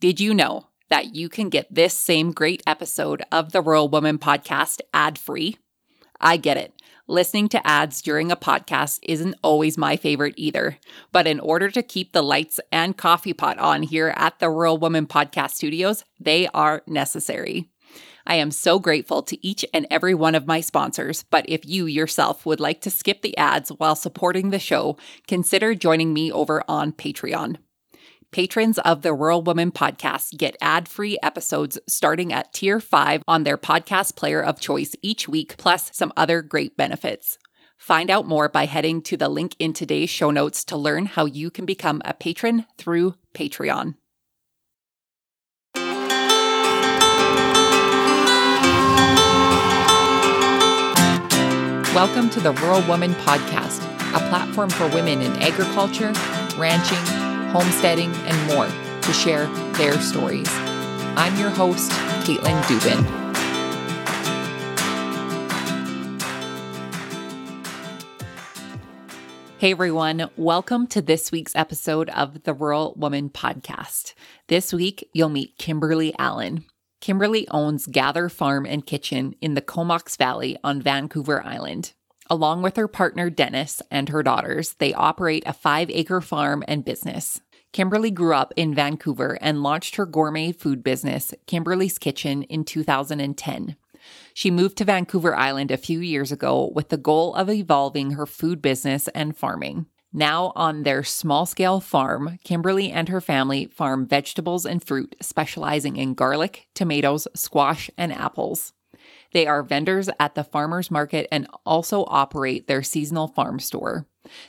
Did you know that you can get this same great episode of the Rural Woman podcast ad free? I get it. Listening to ads during a podcast isn't always my favorite either. But in order to keep the lights and coffee pot on here at the Rural Woman Podcast Studios, they are necessary. I am so grateful to each and every one of my sponsors, but if you yourself would like to skip the ads while supporting the show, consider joining me over on Patreon. Patrons of the Rural Woman podcast get ad free episodes starting at tier 5 on their podcast player of choice each week, plus some other great benefits. Find out more by heading to the link in today's show notes to learn how you can become a patron through Patreon. Welcome to the Rural Woman Podcast, a platform for women in agriculture, ranching, homesteading, and more to share their stories. I'm your host, Caitlin Dubin. Hey everyone, welcome to this week's episode of the Rural Woman Podcast. This week, you'll meet Kimberley Allan. Kimberley owns Gather Farm and Kitchen in the Comox Valley on Vancouver Island. Along with her partner Dennis and her daughters, they operate a five acre farm and business. Kimberley grew up in Vancouver and launched her gourmet food business, Kimberley's Kitchen, in 2010. She moved to Vancouver Island a few years ago with the goal of evolving her food business and farming. Now, on their small scale farm, Kimberley and her family farm vegetables and fruit, specializing in garlic, tomatoes, squash, and apples. They are vendors at the farmers market and also operate their seasonal farm store.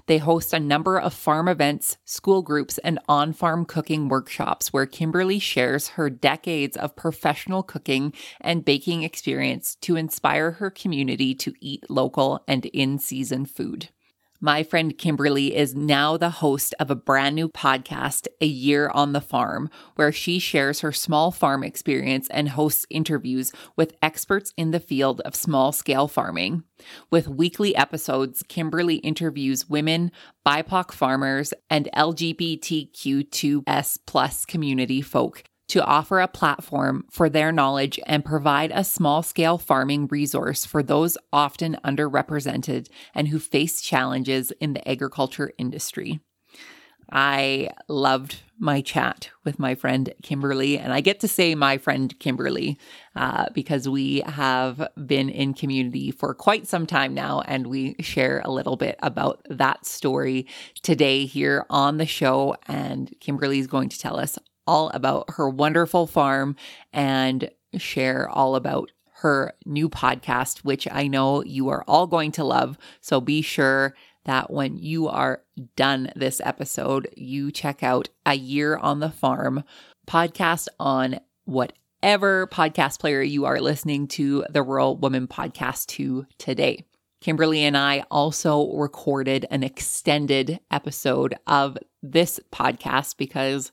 They host a number of farm events, school groups, and on farm cooking workshops where Kimberley shares her decades of professional cooking and baking experience to inspire her community to eat local and in season food. My friend Kimberley is now the host of a brand new podcast, A Year on the Farm, where she shares her small farm experience and hosts interviews with experts in the field of small scale farming. With weekly episodes, Kimberley interviews women, BIPOC farmers, and LGBTQ2S plus community folk to offer a platform for their knowledge and provide a small scale farming resource for those often underrepresented and who face challenges in the agriculture industry. I loved my chat with my friend Kimberley, and I get to say my friend Kimberley uh, because we have been in community for quite some time now, and we share a little bit about that story today here on the show. And Kimberley is going to tell us all about her wonderful farm and share all about her new podcast, which I know you are all going to love. So be sure that when you are done this episode, you check out A Year on the Farm podcast on whatever podcast player you are listening to the Rural Woman podcast to today. Kimberley and I also recorded an extended episode of this podcast because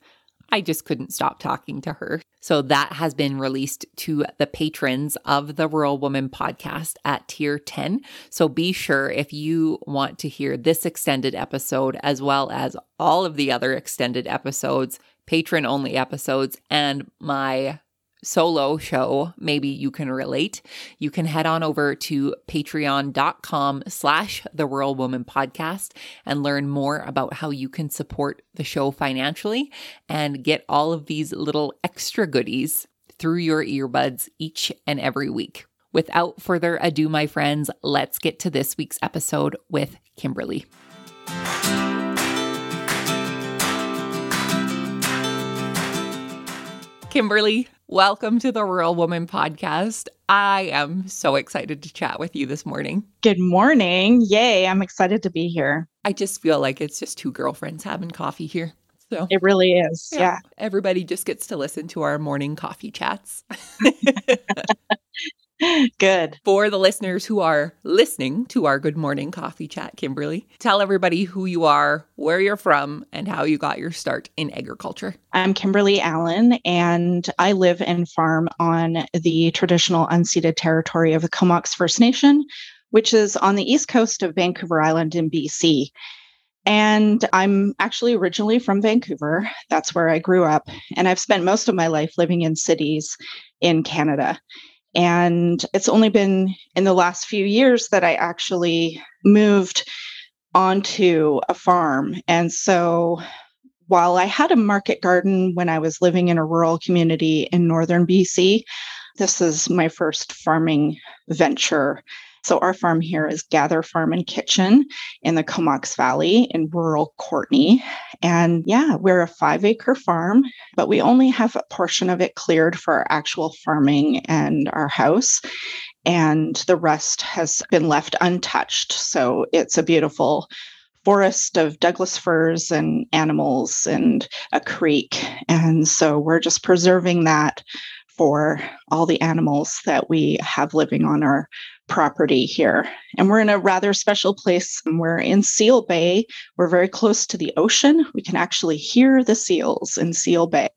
I just couldn't stop talking to her. So that has been released to the patrons of the Rural Woman podcast at tier 10. So be sure if you want to hear this extended episode, as well as all of the other extended episodes, patron only episodes, and my solo show, maybe you can relate, you can head on over to patreon.com slash the rural woman podcast and learn more about how you can support the show financially and get all of these little extra goodies through your earbuds each and every week. Without further ado, my friends, let's get to this week's episode with Kimberley. Kimberley, welcome to the Rural Woman podcast. I am so excited to chat with you this morning. Good morning. Yay, I'm excited to be here. I just feel like it's just two girlfriends having coffee here. So it really is. Yeah. yeah. Everybody just gets to listen to our morning coffee chats. Good. For the listeners who are listening to our Good Morning Coffee Chat, Kimberley, tell everybody who you are, where you're from, and how you got your start in agriculture. I'm Kimberley Allan, and I live and farm on the traditional unceded territory of the Comox First Nation, which is on the east coast of Vancouver Island in BC. And I'm actually originally from Vancouver. That's where I grew up. And I've spent most of my life living in cities in Canada. And it's only been in the last few years that I actually moved onto a farm. And so while I had a market garden when I was living in a rural community in northern BC, this is my first farming venture. So, our farm here is Gather Farm and Kitchen in the Comox Valley in rural Courtenay. And yeah, we're a five acre farm, but we only have a portion of it cleared for our actual farming and our house. And the rest has been left untouched. So, it's a beautiful forest of Douglas firs and animals and a creek. And so we're just preserving that for all the animals that we have living on our property here. And we're in a rather special place. We're in Seal Bay. We're very close to the ocean. We can actually hear the seals in Seal Bay.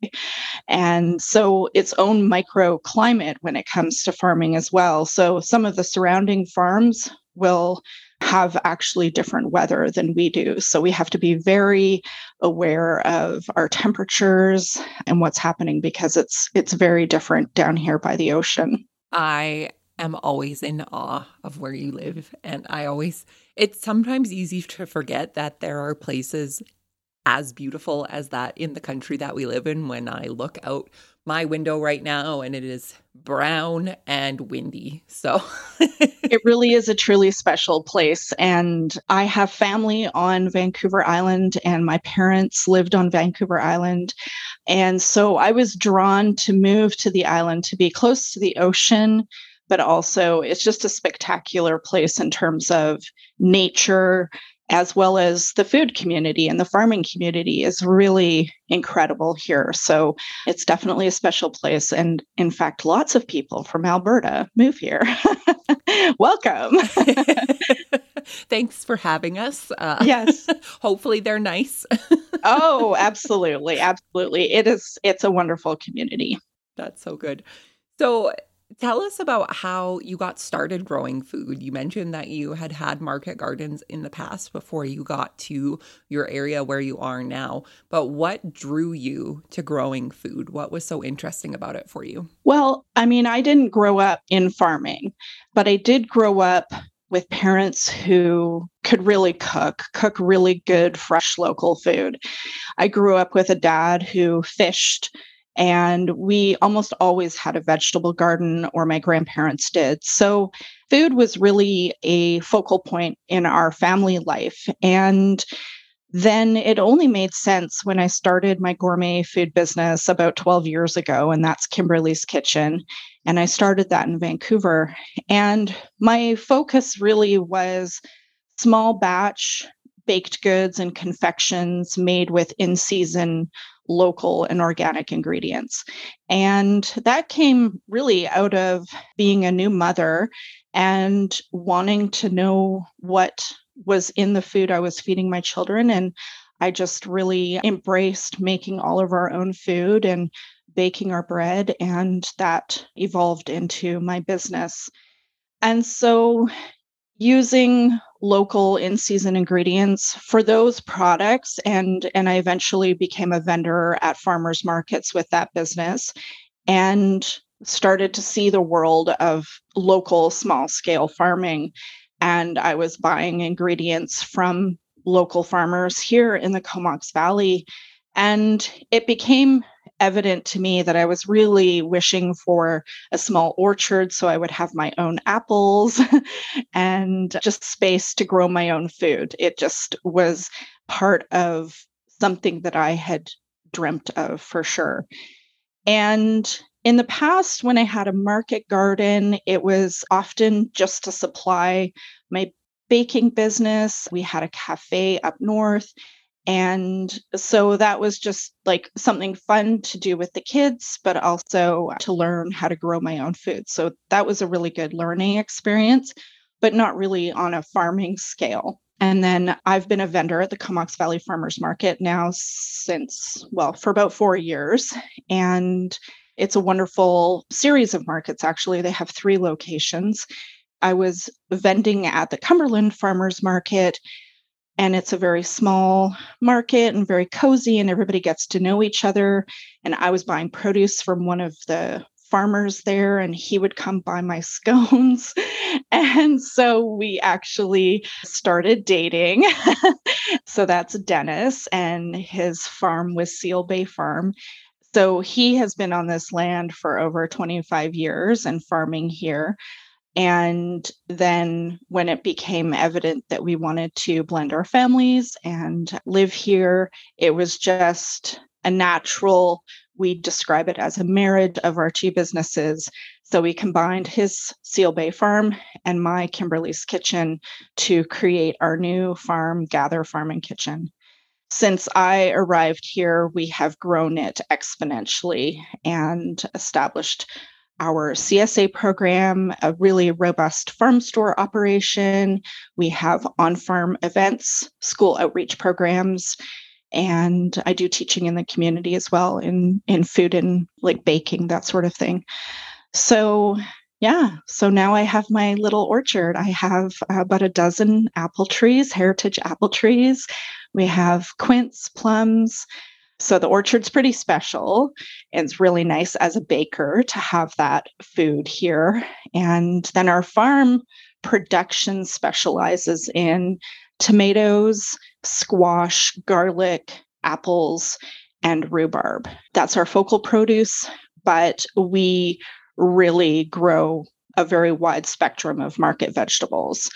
And so its own microclimate when it comes to farming as well. So some of the surrounding farms will have actually different weather than we do. So we have to be very aware of our temperatures and what's happening because it's it's very different down here by the ocean. I am always in awe of where you live and I always it's sometimes easy to forget that there are places as beautiful as that in the country that we live in when I look out my window right now and it is brown and windy. So it really is a truly special place. And I have family on Vancouver Island, and my parents lived on Vancouver Island. And so I was drawn to move to the island to be close to the ocean. But also, it's just a spectacular place in terms of nature, as well as the food community and the farming community is really incredible here. So it's definitely a special place. And in fact, lots of people from Alberta move here. Welcome. Thanks for having us. Uh, yes. hopefully they're nice. oh, absolutely. Absolutely. It is, it's a wonderful community. That's so good. So Tell us about how you got started growing food. You mentioned that you had had market gardens in the past before you got to your area where you are now. But what drew you to growing food? What was so interesting about it for you? Well, I mean, I didn't grow up in farming, but I did grow up with parents who could really cook, cook really good, fresh local food. I grew up with a dad who fished and we almost always had a vegetable garden, or my grandparents did. So, food was really a focal point in our family life. And then it only made sense when I started my gourmet food business about 12 years ago, and that's Kimberley's Kitchen. And I started that in Vancouver. And my focus really was small batch baked goods and confections made with in season local and organic ingredients. And that came really out of being a new mother and wanting to know what was in the food I was feeding my children. And I just really embraced making all of our own food and baking our bread. And that evolved into my business. And so using local in-season ingredients for those products and and I eventually became a vendor at farmers markets with that business and started to see the world of local small scale farming. And I was buying ingredients from local farmers here in the Comox Valley and it became evident to me that I was really wishing for a small orchard so I would have my own apples and just space to grow my own food. It just was part of something that I had dreamt of for sure. And in the past, when I had a market garden, it was often just to supply my baking business. We had a cafe up north and so that was just like something fun to do with the kids, but also to learn how to grow my own food. So that was a really good learning experience, but not really on a farming scale. And then I've been a vendor at the Comox Valley Farmers Market now since, well, for about four years. And it's a wonderful series of markets, actually. They have three locations. I was vending at the Cumberland Farmers Market and it's a very small market and very cozy and everybody gets to know each other. And i was buying produce from one of the farmers there and he would come buy my scones. And so we actually started dating. So that's dennis and his farm was seal bay farm. So he has been on this land for over 25 years and farming here and then when it became evident that we wanted to blend our families and live here, it was just a natural, we describe it as a marriage of our two businesses. So we combined his Seal Bay farm and my Kimberley's kitchen to create our new farm, Gather Farm and Kitchen. Since I arrived here, we have grown it exponentially and established our CSA program, a really robust farm store operation. We have on farm events, school outreach programs, and I do teaching in the community as well in, in food and like baking, that sort of thing. So, yeah, so now I have my little orchard. I have about a dozen apple trees, heritage apple trees. We have quince, plums, so the orchard's pretty special. It's really nice as a baker to have that food here. And then our farm production specializes in tomatoes, squash, garlic, apples, and rhubarb. That's our focal produce, but we really grow a very wide spectrum of market vegetables.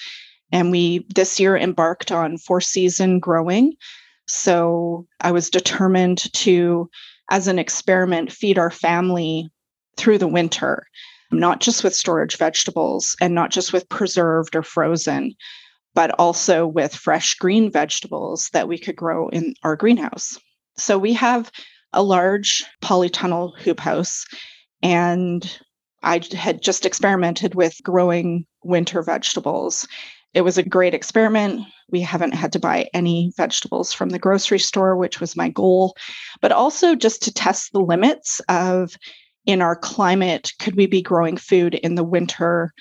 And we this year embarked on four season growing. So I was determined to, as an experiment, feed our family through the winter, not just with storage vegetables and not just with preserved or frozen, but also with fresh green vegetables that we could grow in our greenhouse. So we have a large polytunnel hoop house, and I had just experimented with growing winter vegetables it was a great experiment. We haven't had to buy any vegetables from the grocery store, which was my goal, but also just to test the limits of in our climate, could we be growing food in the winter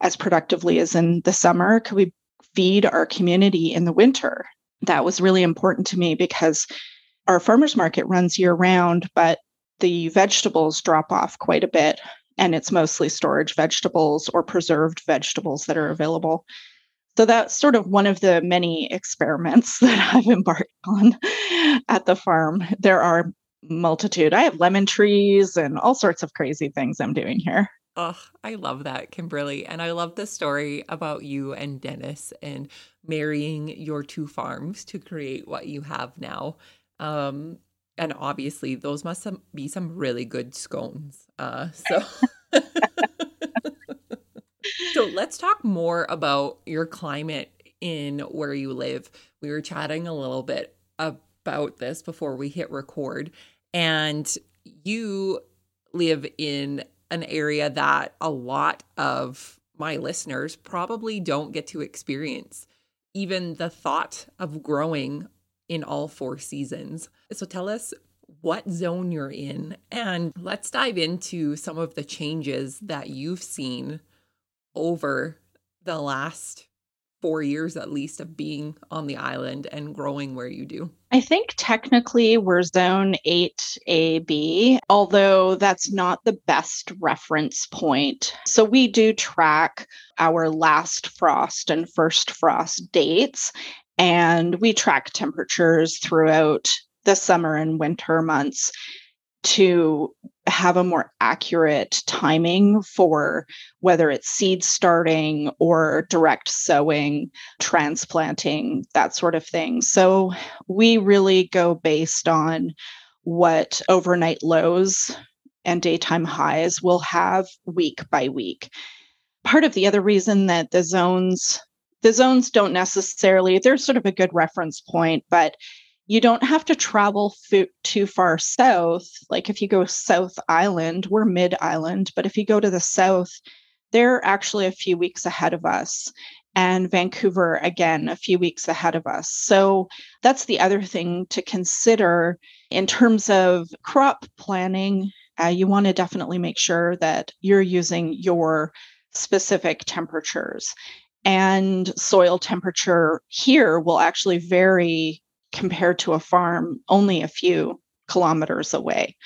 as productively as in the summer? Could we feed our community in the winter? That was really important to me because our farmers market runs year round, but the vegetables drop off quite a bit. And it's mostly storage vegetables or preserved vegetables that are available. So that's sort of one of the many experiments that I've embarked on at the farm. There are multitude. I have lemon trees and all sorts of crazy things I'm doing here. Oh, I love that, Kimberley. And I love the story about you and Dennis and marrying your two farms to create what you have now. Um, and obviously, those must be some really good scones. Uh, so. so let's talk more about your climate in where you live. We were chatting a little bit about this before we hit record, and you live in an area that a lot of my listeners probably don't get to experience even the thought of growing in all four seasons. So tell us what zone you're in and let's dive into some of the changes that you've seen over the last four years at least of being on the island and growing where you do? I think technically we're zone 8AB, although that's not the best reference point. So we do track our last frost and first frost dates, and we track temperatures throughout the summer and winter months to have a more accurate timing for whether it's seed starting or direct sowing, transplanting, that sort of thing. So we really go based on what overnight lows and daytime highs will have week by week. Part of the other reason that the zones the zones don't necessarily they're sort of a good reference point but you don't have to travel too far south. Like if you go South Island, we're mid island, but if you go to the south, they're actually a few weeks ahead of us. And Vancouver, again, a few weeks ahead of us. So that's the other thing to consider in terms of crop planning. Uh, you want to definitely make sure that you're using your specific temperatures. And soil temperature here will actually vary compared to a farm only a few kilometers away.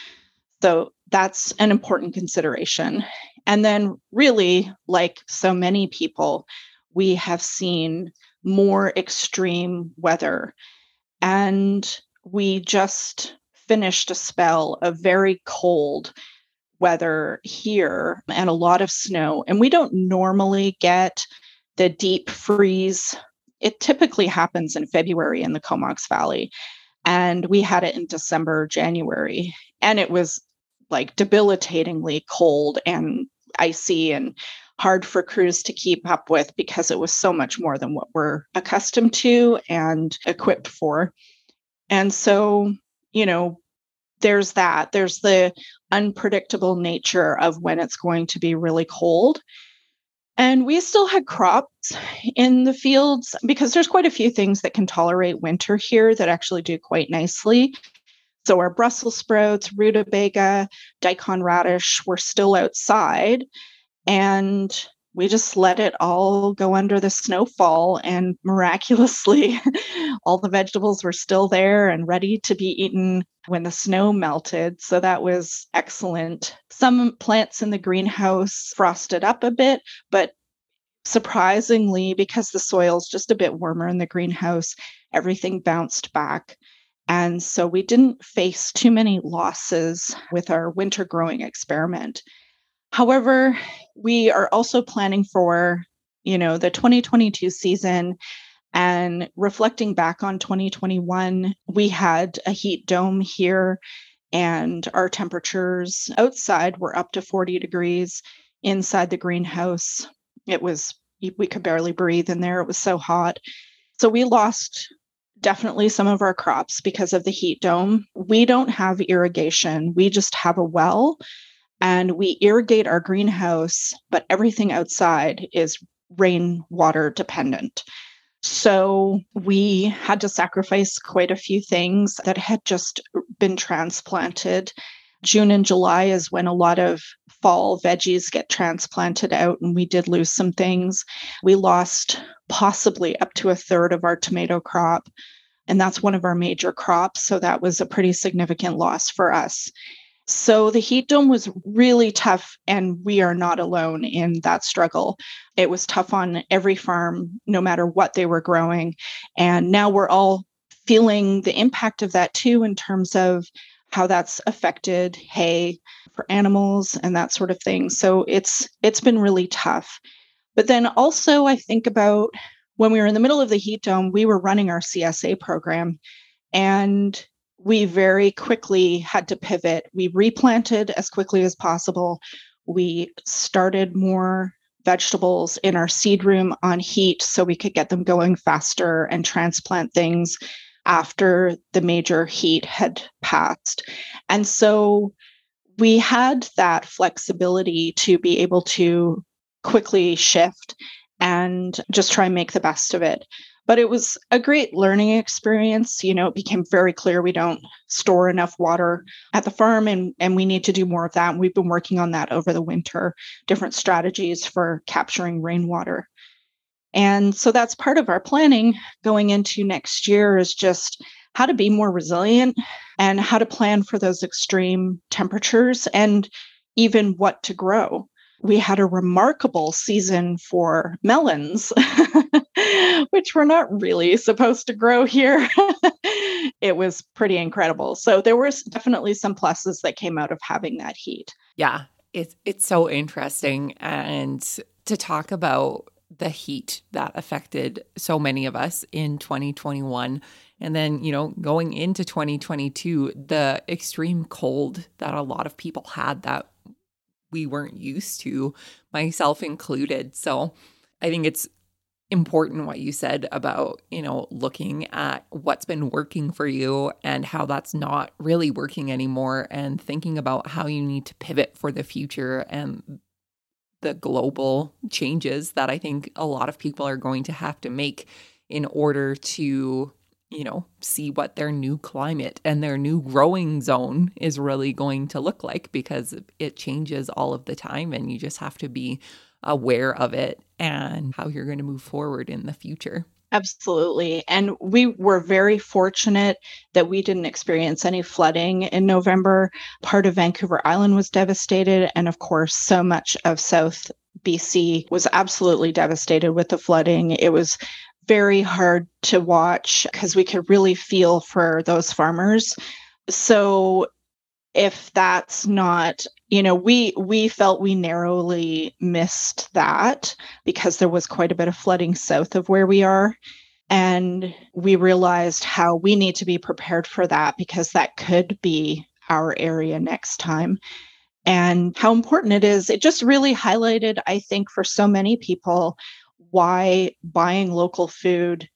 So that's an important consideration. And then, really, like so many people, we have seen more extreme weather. And we just finished a spell of very cold weather here and a lot of snow. And we don't normally get the deep freeze. It typically happens in February in the Comox Valley. And we had it in December, January. And it was like debilitatingly cold and icy and hard for crews to keep up with because it was so much more than what we're accustomed to and equipped for. And so, you know, there's that. There's the unpredictable nature of when it's going to be really cold. And we still had crops in the fields because there's quite a few things that can tolerate winter here that actually do quite nicely. So our Brussels sprouts, rutabaga, daikon radish were still outside. And we just let it all go under the snowfall and miraculously all the vegetables were still there and ready to be eaten when the snow melted. So that was excellent. Some plants in the greenhouse frosted up a bit but surprisingly because the soil's just a bit warmer in the greenhouse everything bounced back. And so we didn't face too many losses with our winter growing experiment However, we are also planning for, you know, the 2022 season and reflecting back on 2021, we had a heat dome here and our temperatures outside were up to 40 degrees. Inside the greenhouse, it was, we could barely breathe in there. It was so hot. So we lost definitely some of our crops because of the heat dome. We don't have irrigation, we just have a well and we irrigate our greenhouse, but everything outside is rainwater dependent. So we had to sacrifice quite a few things that had just been transplanted. June and July is when a lot of fall veggies get transplanted out, and we did lose some things. We lost possibly up to a third of our tomato crop, and that's one of our major crops. So that was a pretty significant loss for us. So the heat dome was really tough, and we are not alone in that struggle. It was tough on every farm, no matter what they were growing. And now we're all feeling the impact of that too, in terms of how that's affected hay for animals and that sort of thing. So it's it's been really tough. But then also I think about when we were in the middle of the heat dome, we were running our CSA program and we very quickly had to pivot. We replanted as quickly as possible. We started more vegetables in our seed room on heat so we could get them going faster and transplant things after the major heat had passed. And so we had that flexibility to be able to quickly shift and just try and make the best of it but it was a great learning experience you know it became very clear we don't store enough water at the farm and and we need to do more of that and we've been working on that over the winter different strategies for capturing rainwater. And so that's part of our planning going into next year is just how to be more resilient and how to plan for those extreme temperatures and even what to grow we had a remarkable season for melons, which were not really supposed to grow here. it was pretty incredible. So there were definitely some pluses that came out of having that heat. Yeah, it's it's so interesting and to talk about the heat that affected so many of us in 2021 and then you know going into 2022 the extreme cold that a lot of people had that we weren't used to, myself included. So I think it's important what you said about, you know, looking at what's been working for you and how that's not really working anymore and thinking about how you need to pivot for the future and the global changes that I think a lot of people are going to have to make in order to you know, see what their new climate and their new growing zone is really going to look like because it changes all of the time and you just have to be aware of it and how you're going to move forward in the future. Absolutely. And we were very fortunate that we didn't experience any flooding in November. Part of Vancouver Island was devastated. And of course, so much of South BC was absolutely devastated with the flooding. It was very hard to watch because we could really feel for those farmers. So if that's not you know we we felt we narrowly missed that because there was quite a bit of flooding south of where we are and we realized how we need to be prepared for that because that could be our area next time and how important it is it just really highlighted i think for so many people why buying local food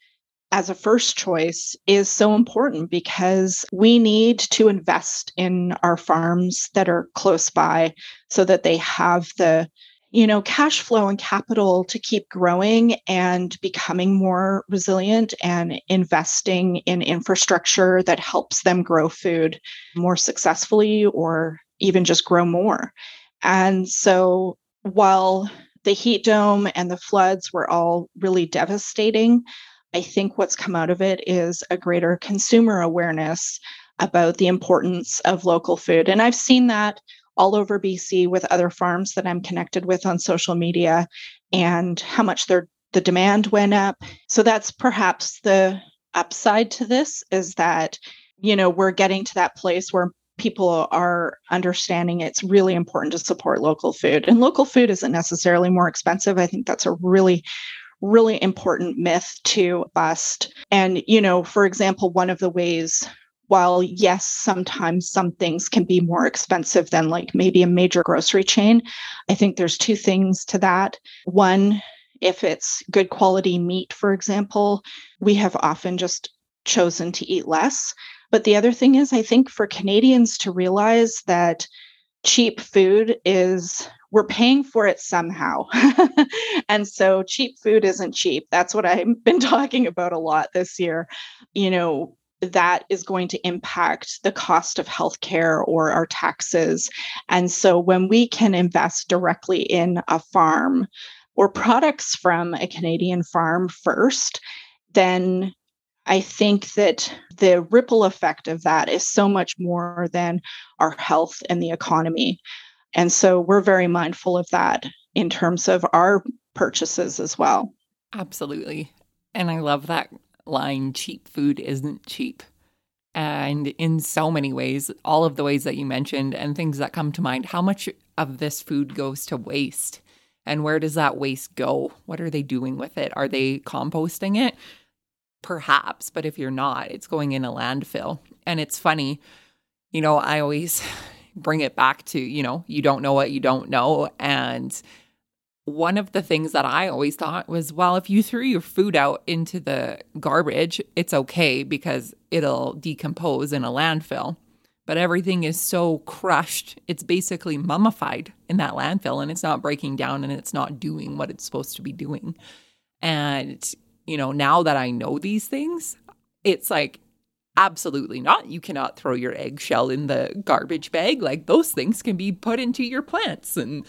as a first choice is so important because we need to invest in our farms that are close by so that they have the you know cash flow and capital to keep growing and becoming more resilient and investing in infrastructure that helps them grow food more successfully or even just grow more. And so while the heat dome and the floods were all really devastating I think what's come out of it is a greater consumer awareness about the importance of local food. And I've seen that all over BC with other farms that I'm connected with on social media and how much their the demand went up. So that's perhaps the upside to this is that you know we're getting to that place where people are understanding it's really important to support local food. And local food isn't necessarily more expensive. I think that's a really really important myth to bust. And, you know, for example, one of the ways while yes sometimes some things can be more expensive than like maybe a major grocery chain i think there's two things to that. One if it's good quality meat for example we have often just chosen to eat less but the other thing is i think for canadians to realize that cheap food is we're paying for it somehow. and so cheap food isn't cheap. That's what I've been talking about a lot this year. You know, that is going to impact the cost of healthcare or our taxes. And so when we can invest directly in a farm or products from a Canadian farm first, then I think that the ripple effect of that is so much more than our health and the economy. And so we're very mindful of that in terms of our purchases as well. Absolutely. And I love that line cheap food isn't cheap. And in so many ways, all of the ways that you mentioned and things that come to mind, how much of this food goes to waste? And where does that waste go? What are they doing with it? Are they composting it? Perhaps, but if you're not, it's going in a landfill. And it's funny, you know, I always bring it back to, you know, you don't know what you don't know. And one of the things that I always thought was, well, if you threw your food out into the garbage, it's okay because it'll decompose in a landfill. But everything is so crushed, it's basically mummified in that landfill and it's not breaking down and it's not doing what it's supposed to be doing. And, you know, now that I know these things, it's like Absolutely not. You cannot throw your eggshell in the garbage bag. Like those things can be put into your plants and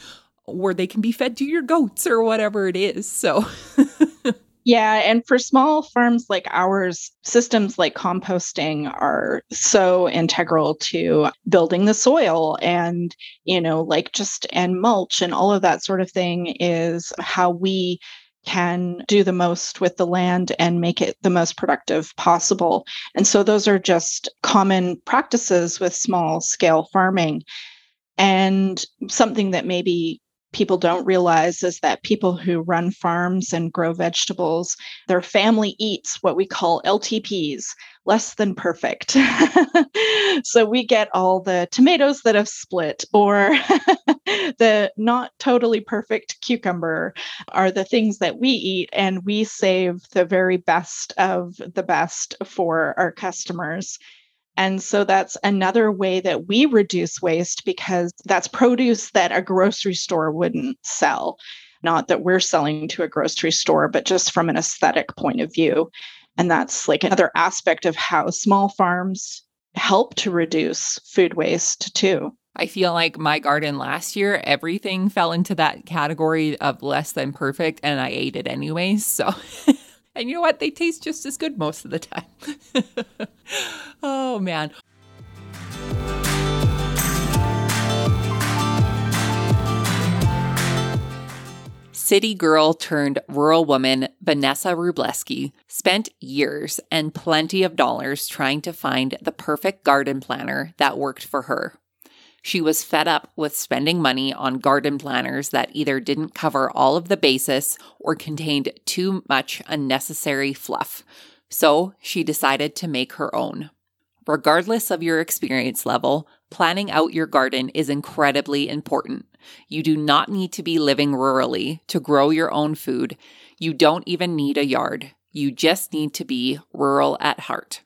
or they can be fed to your goats or whatever it is. So Yeah, and for small farms like ours, systems like composting are so integral to building the soil and, you know, like just and mulch and all of that sort of thing is how we can do the most with the land and make it the most productive possible. And so those are just common practices with small scale farming. And something that maybe people don't realize is that people who run farms and grow vegetables, their family eats what we call LTPs, less than perfect. so we get all the tomatoes that have split or the not totally perfect cucumber are the things that we eat and we save the very best of the best for our customers. And so that's another way that we reduce waste because that's produce that a grocery store wouldn't sell. Not that we're selling to a grocery store, but just from an aesthetic point of view. And that's like another aspect of how small farms help to reduce food waste too. I feel like my garden last year, everything fell into that category of less than perfect, and I ate it anyways. So, and you know what? They taste just as good most of the time. oh, man. City girl turned rural woman Vanessa Wrubleski spent years and plenty of dollars trying to find the perfect garden planner that worked for her. She was fed up with spending money on garden planners that either didn't cover all of the basis or contained too much unnecessary fluff. So she decided to make her own. Regardless of your experience level, planning out your garden is incredibly important. You do not need to be living rurally to grow your own food. You don't even need a yard. You just need to be rural at heart.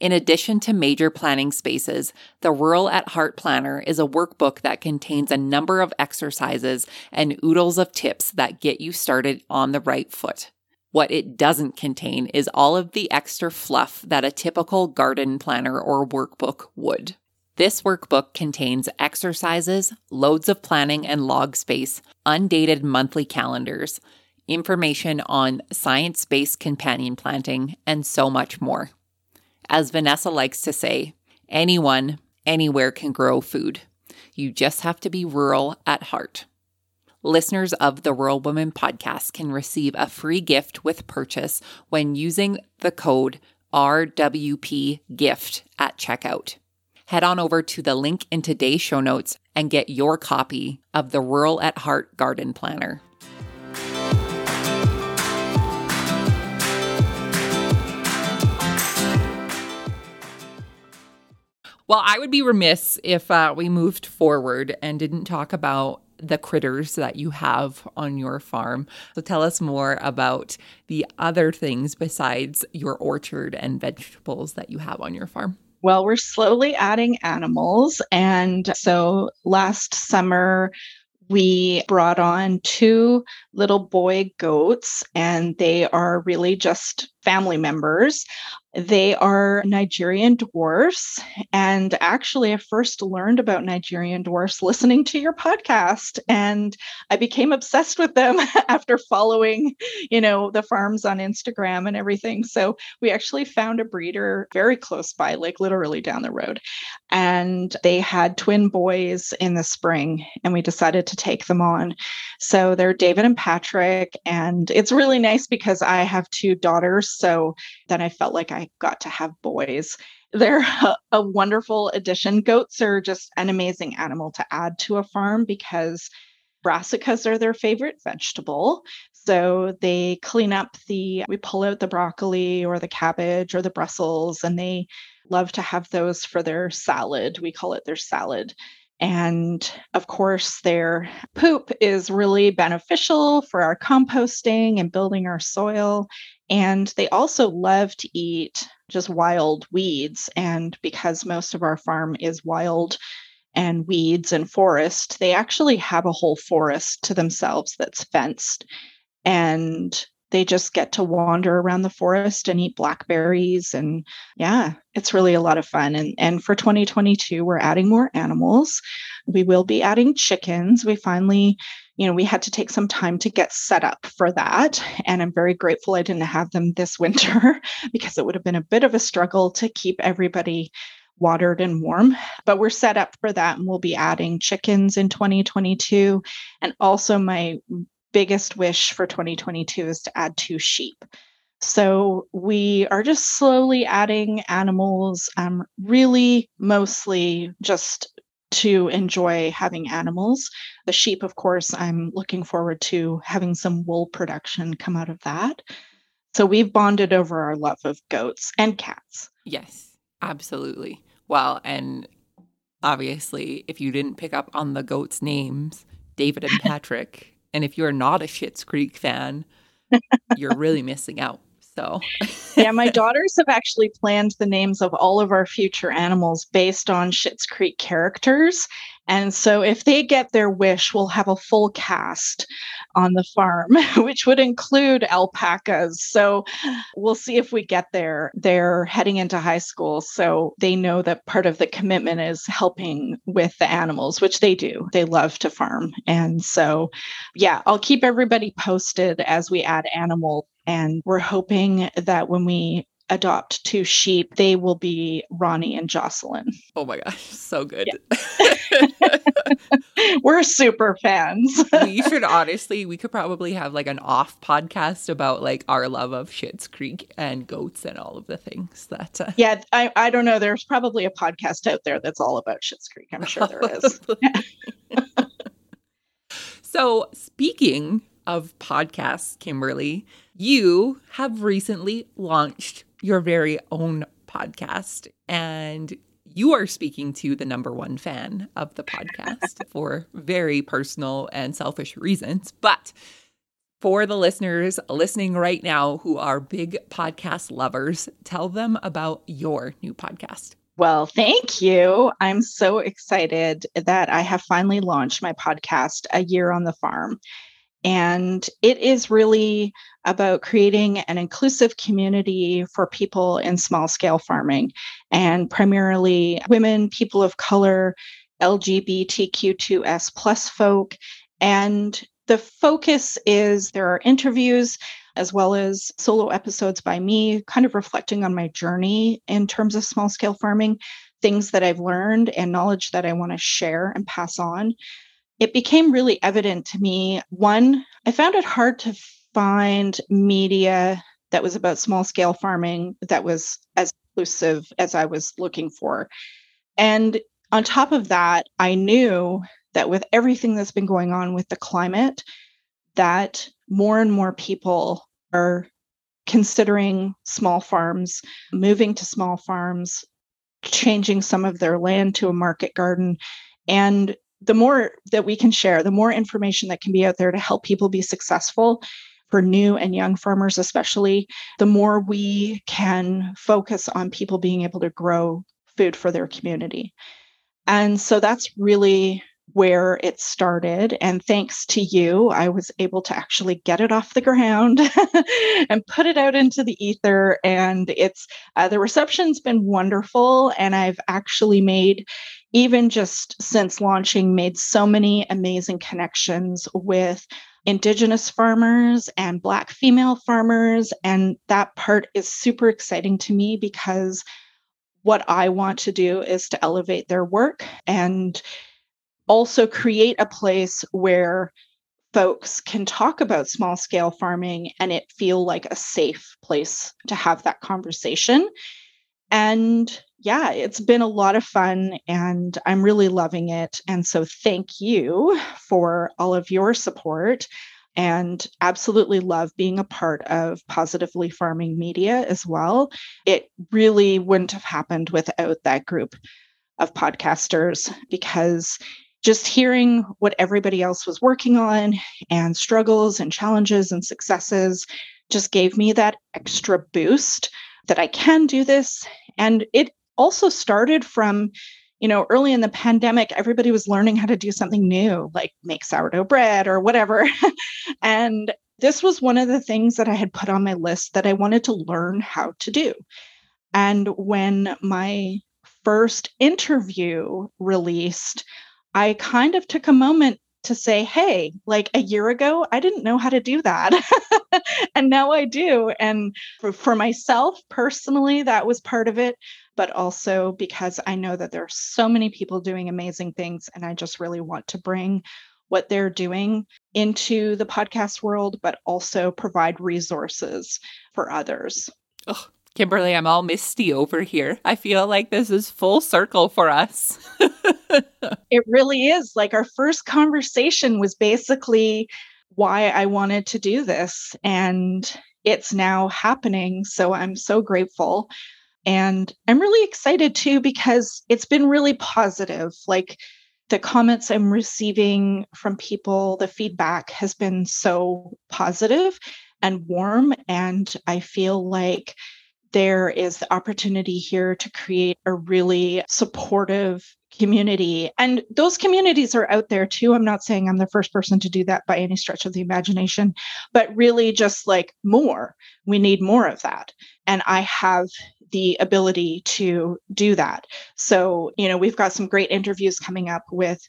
In addition to major planning spaces, the Rural at Heart Planner is a workbook that contains a number of exercises and oodles of tips that get you started on the right foot. What it doesn't contain is all of the extra fluff that a typical garden planner or workbook would. This workbook contains exercises, loads of planning and log space, undated monthly calendars, information on science based companion planting, and so much more. As Vanessa likes to say, anyone, anywhere can grow food. You just have to be rural at heart. Listeners of the Rural Woman podcast can receive a free gift with purchase when using the code RWPGIFT at checkout head on over to the link in today's show notes and get your copy of the Rural at Heart Garden Planner. Well, I would be remiss if uh, we moved forward and didn't talk about the critters that you have on your farm. So tell us more about the other things besides your orchard and vegetables that you have on your farm. Well, we're slowly adding animals. And so last summer, we brought on two little boy goats, and they are really just family members. They are Nigerian dwarfs. And actually, I first learned about Nigerian dwarfs listening to your podcast. And I became obsessed with them after following, you know, the farms on Instagram and everything. So we actually found a breeder very close by, like literally down the road. And they had twin boys in the spring, and we decided to take them on. So they're David and Patrick. And it's really nice because I have two daughters. So then I felt like I got to have boys. They're a, a wonderful addition. Goats are just an amazing animal to add to a farm because brassicas are their favorite vegetable. So they clean up the, we pull out the broccoli or the cabbage or the Brussels, and they love to have those for their salad. We call it their salad. And of course, their poop is really beneficial for our composting and building our soil. And they also love to eat just wild weeds. And because most of our farm is wild and weeds and forest, they actually have a whole forest to themselves that's fenced. And they just get to wander around the forest and eat blackberries and yeah it's really a lot of fun and and for 2022 we're adding more animals we will be adding chickens we finally you know we had to take some time to get set up for that and i'm very grateful i didn't have them this winter because it would have been a bit of a struggle to keep everybody watered and warm. But we're set up for that and we'll be adding chickens in 2022. And also, my biggest wish for 2022 is to add two sheep. So we are just slowly adding animals, um, really mostly just to enjoy having animals. The sheep, of course, I'm looking forward to having some wool production come out of that. So we've bonded over our love of goats and cats. Yes, absolutely. Well, and obviously, if you didn't pick up on the goats' names, David and Patrick, and if you're not a Schitt's Creek fan, you're really missing out. So, yeah, my daughters have actually planned the names of all of our future animals based on Schitt's Creek characters. And so, if they get their wish, we'll have a full cast on the farm, which would include alpacas. So, we'll see if we get there. They're heading into high school. So, they know that part of the commitment is helping with the animals, which they do. They love to farm. And so, yeah, I'll keep everybody posted as we add animals and we're hoping that when we adopt two sheep, they will be Ronnie and Jocelyn. Oh my gosh, so good. Yeah. We're super fans. we should honestly, we could probably have like an off podcast about like our love of Schitt's Creek and goats and all of the things that. Uh... Yeah, I, I don't know. There's probably a podcast out there that's all about Schitt's Creek. I'm sure there is. so, speaking of podcasts, Kimberley, you have recently launched your very own podcast and you are speaking to the number one fan of the podcast for very personal and selfish reasons. But for the listeners listening right now who are big podcast lovers, tell them about your new podcast. Well, thank you. I'm so excited that I have finally launched my podcast, A Year on the Farm. And it is really about creating an inclusive community for people in small scale farming and primarily women, people of color, LGBTQ2S plus folk. And the focus is there are interviews as well as solo episodes by me, kind of reflecting on my journey in terms of small scale farming, things that I've learned and knowledge that I want to share and pass on it became really evident to me. One, I found it hard to find media that was about small scale farming that was as inclusive as I was looking for. And on top of that, I knew that with everything that's been going on with the climate, that more and more people are considering small farms, moving to small farms, changing some of their land to a market garden. And the more that we can share, the more information that can be out there to help people be successful for new and young farmers, especially, the more we can focus on people being able to grow food for their community. And so that's really where it started. And thanks to you, I was able to actually get it off the ground and put it out into the ether. And it's uh, the reception's been wonderful. And I've actually made, even just since launching, made so many amazing connections with Indigenous farmers and Black female farmers. And that part is super exciting to me because what I want to do is to elevate their work and also create a place where folks can talk about small scale farming and it feel like a safe place to have that conversation. And yeah, it's been a lot of fun and I'm really loving it. And so thank you for all of your support and absolutely love being a part of Positively Farming Media as well. It really wouldn't have happened without that group of podcasters because just hearing what everybody else was working on and struggles and challenges and successes just gave me that extra boost that I can do this. And it also started from, you know, early in the pandemic, everybody was learning how to do something new, like make sourdough bread or whatever. and this was one of the things that I had put on my list that I wanted to learn how to do. And when my first interview released, I kind of took a moment to say, hey, like a year ago, I didn't know how to do that. and now I do. And for, for, myself personally, that was part of it, but also because I know that there are so many people doing amazing things. And I just really want to bring what they're doing into the podcast world, but also provide resources for others. Oh, Kimberley, I'm all misty over here. I feel like this is full circle for us. it really is. Like our first conversation was basically why I wanted to do this. And it's now happening. So I'm so grateful. And I'm really excited too because it's been really positive. Like the comments I'm receiving from people, the feedback has been so positive and warm. And I feel like there is the opportunity here to create a really supportive community. And those communities are out there too. I'm not saying I'm the first person to do that by any stretch of the imagination, but really just like more. We need more of that. And I have the ability to do that. So, you know, we've got some great interviews coming up with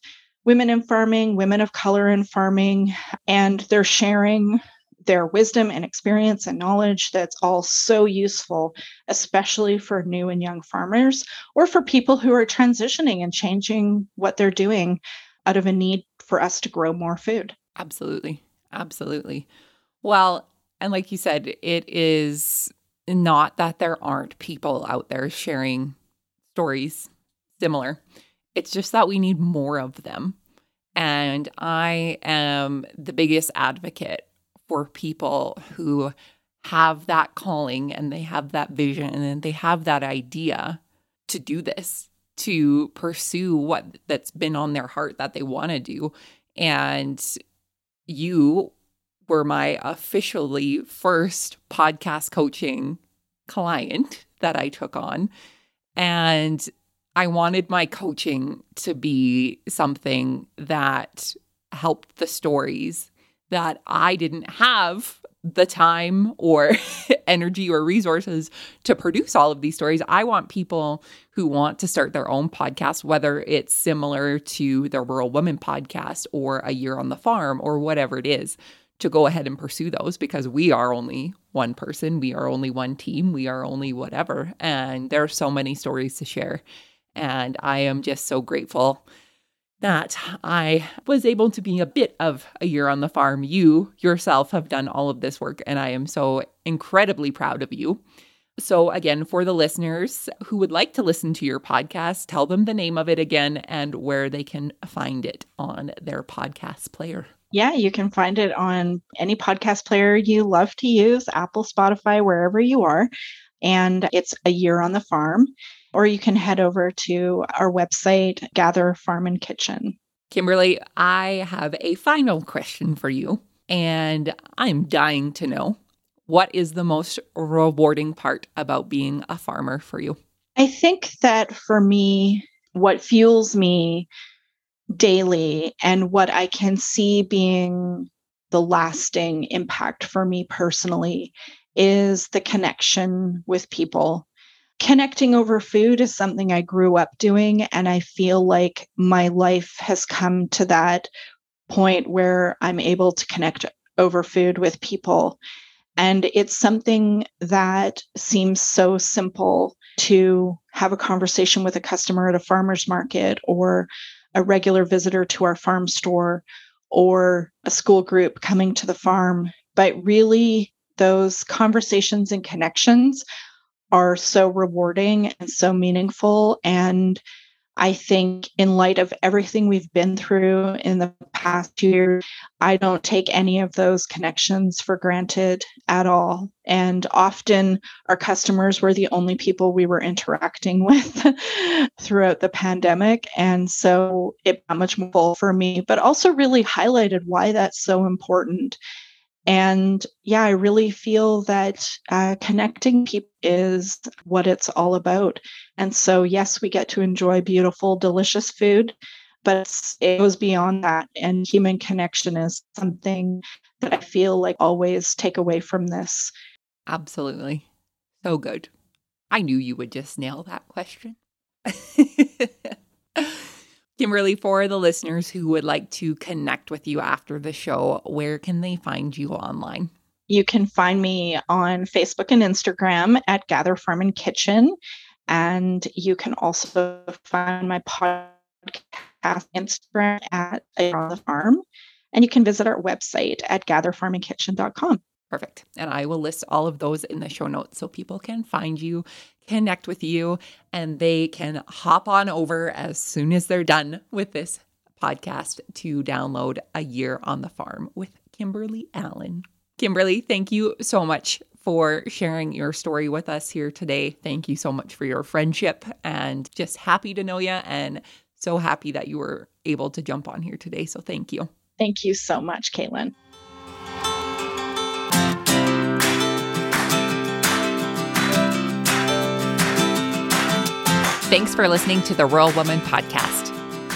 women in farming, women of color in farming, and they're sharing their wisdom and experience and knowledge that's all so useful, especially for new and young farmers or for people who are transitioning and changing what they're doing out of a need for us to grow more food. Absolutely. Absolutely. Well, and like you said, it is not that there aren't people out there sharing stories similar. It's just that we need more of them. And I am the biggest advocate for people who have that calling and they have that vision and they have that idea to do this, to pursue what that's been on their heart that they want to do. And you were my officially first podcast coaching client that I took on. And I wanted my coaching to be something that helped the stories that I didn't have the time or energy or resources to produce all of these stories. I want people who want to start their own podcast, whether it's similar to the Rural Woman podcast or A Year on the Farm or whatever it is, to go ahead and pursue those because we are only one person, we are only one team, we are only whatever. And there are so many stories to share. And I am just so grateful that I was able to be a bit of a year on the farm. You yourself have done all of this work, and I am so incredibly proud of you. So, again, for the listeners who would like to listen to your podcast, tell them the name of it again and where they can find it on their podcast player. Yeah, you can find it on any podcast player you love to use, Apple, Spotify, wherever you are. And it's A Year on the Farm or you can head over to our website, Gather Farm and Kitchen. Kimberley, I have a final question for you, and I'm dying to know what is the most rewarding part about being a farmer for you? I think that for me, what fuels me daily and what I can see being the lasting impact for me personally is the connection with people connecting over food is something I grew up doing. And I feel like my life has come to that point where I'm able to connect over food with people. And it's something that seems so simple to have a conversation with a customer at a farmer's market or a regular visitor to our farm store or a school group coming to the farm. But really, those conversations and connections are so rewarding and so meaningful. And I think, in light of everything we've been through in the past two years, I don't take any of those connections for granted at all. And often, our customers were the only people we were interacting with throughout the pandemic. And so it got much more for me, but also really highlighted why that's so important and yeah, I really feel that uh, connecting people is what it's all about. And so, yes, we get to enjoy beautiful, delicious food, but it goes beyond that. And human connection is something that I feel like always take away from this. Absolutely. So good. I knew you would just nail that question. Kimberley, for the listeners who would like to connect with you after the show, where can they find you online? You can find me on Facebook and Instagram at Gather Farm and Kitchen. And you can also find my podcast Instagram at On the Farm. And you can visit our website at gatherfarmandkitchen.com. Perfect. And I will list all of those in the show notes so people can find you, connect with you, and they can hop on over as soon as they're done with this podcast to download A Year on the Farm with Kimberley Allan. Kimberley, thank you so much for sharing your story with us here today. Thank you so much for your friendship and just happy to know you and so happy that you were able to jump on here today. So thank you. Thank you so much, Caitlin. Thanks for listening to the Rural Woman Podcast.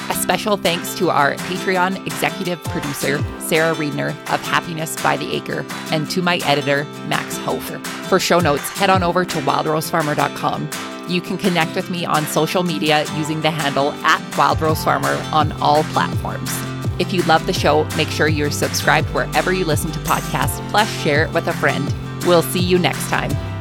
A special thanks to our Patreon executive producer, Sarah Reedner of Happiness by the Acre, and to my editor, Max Hofer. For show notes, head on over to wildrosefarmer.com. You can connect with me on social media using the handle at wildrosefarmer on all platforms. If you love the show, make sure you're subscribed wherever you listen to podcasts, plus share it with a friend. We'll see you next time.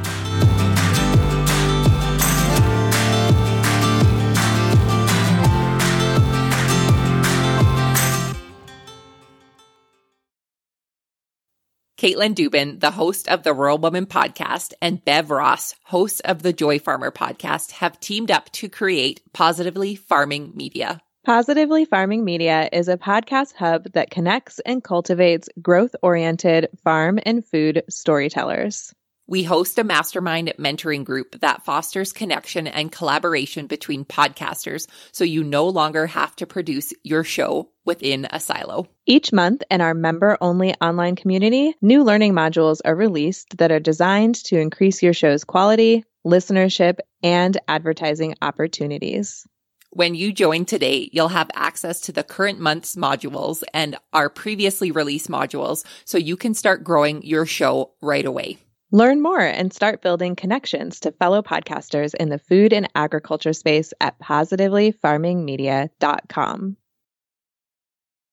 Caitlin Dubin, the host of the Rural Woman podcast, and Bev Ross, host of the Joy Farmer podcast, have teamed up to create Positively Farming Media. Positively Farming Media is a podcast hub that connects and cultivates growth oriented farm and food storytellers. We host a mastermind mentoring group that fosters connection and collaboration between podcasters so you no longer have to produce your show within a silo. Each month in our member only online community, new learning modules are released that are designed to increase your show's quality, listenership, and advertising opportunities. When you join today, you'll have access to the current month's modules and our previously released modules so you can start growing your show right away. Learn more and start building connections to fellow podcasters in the food and agriculture space at positivelyfarmingmedia.com.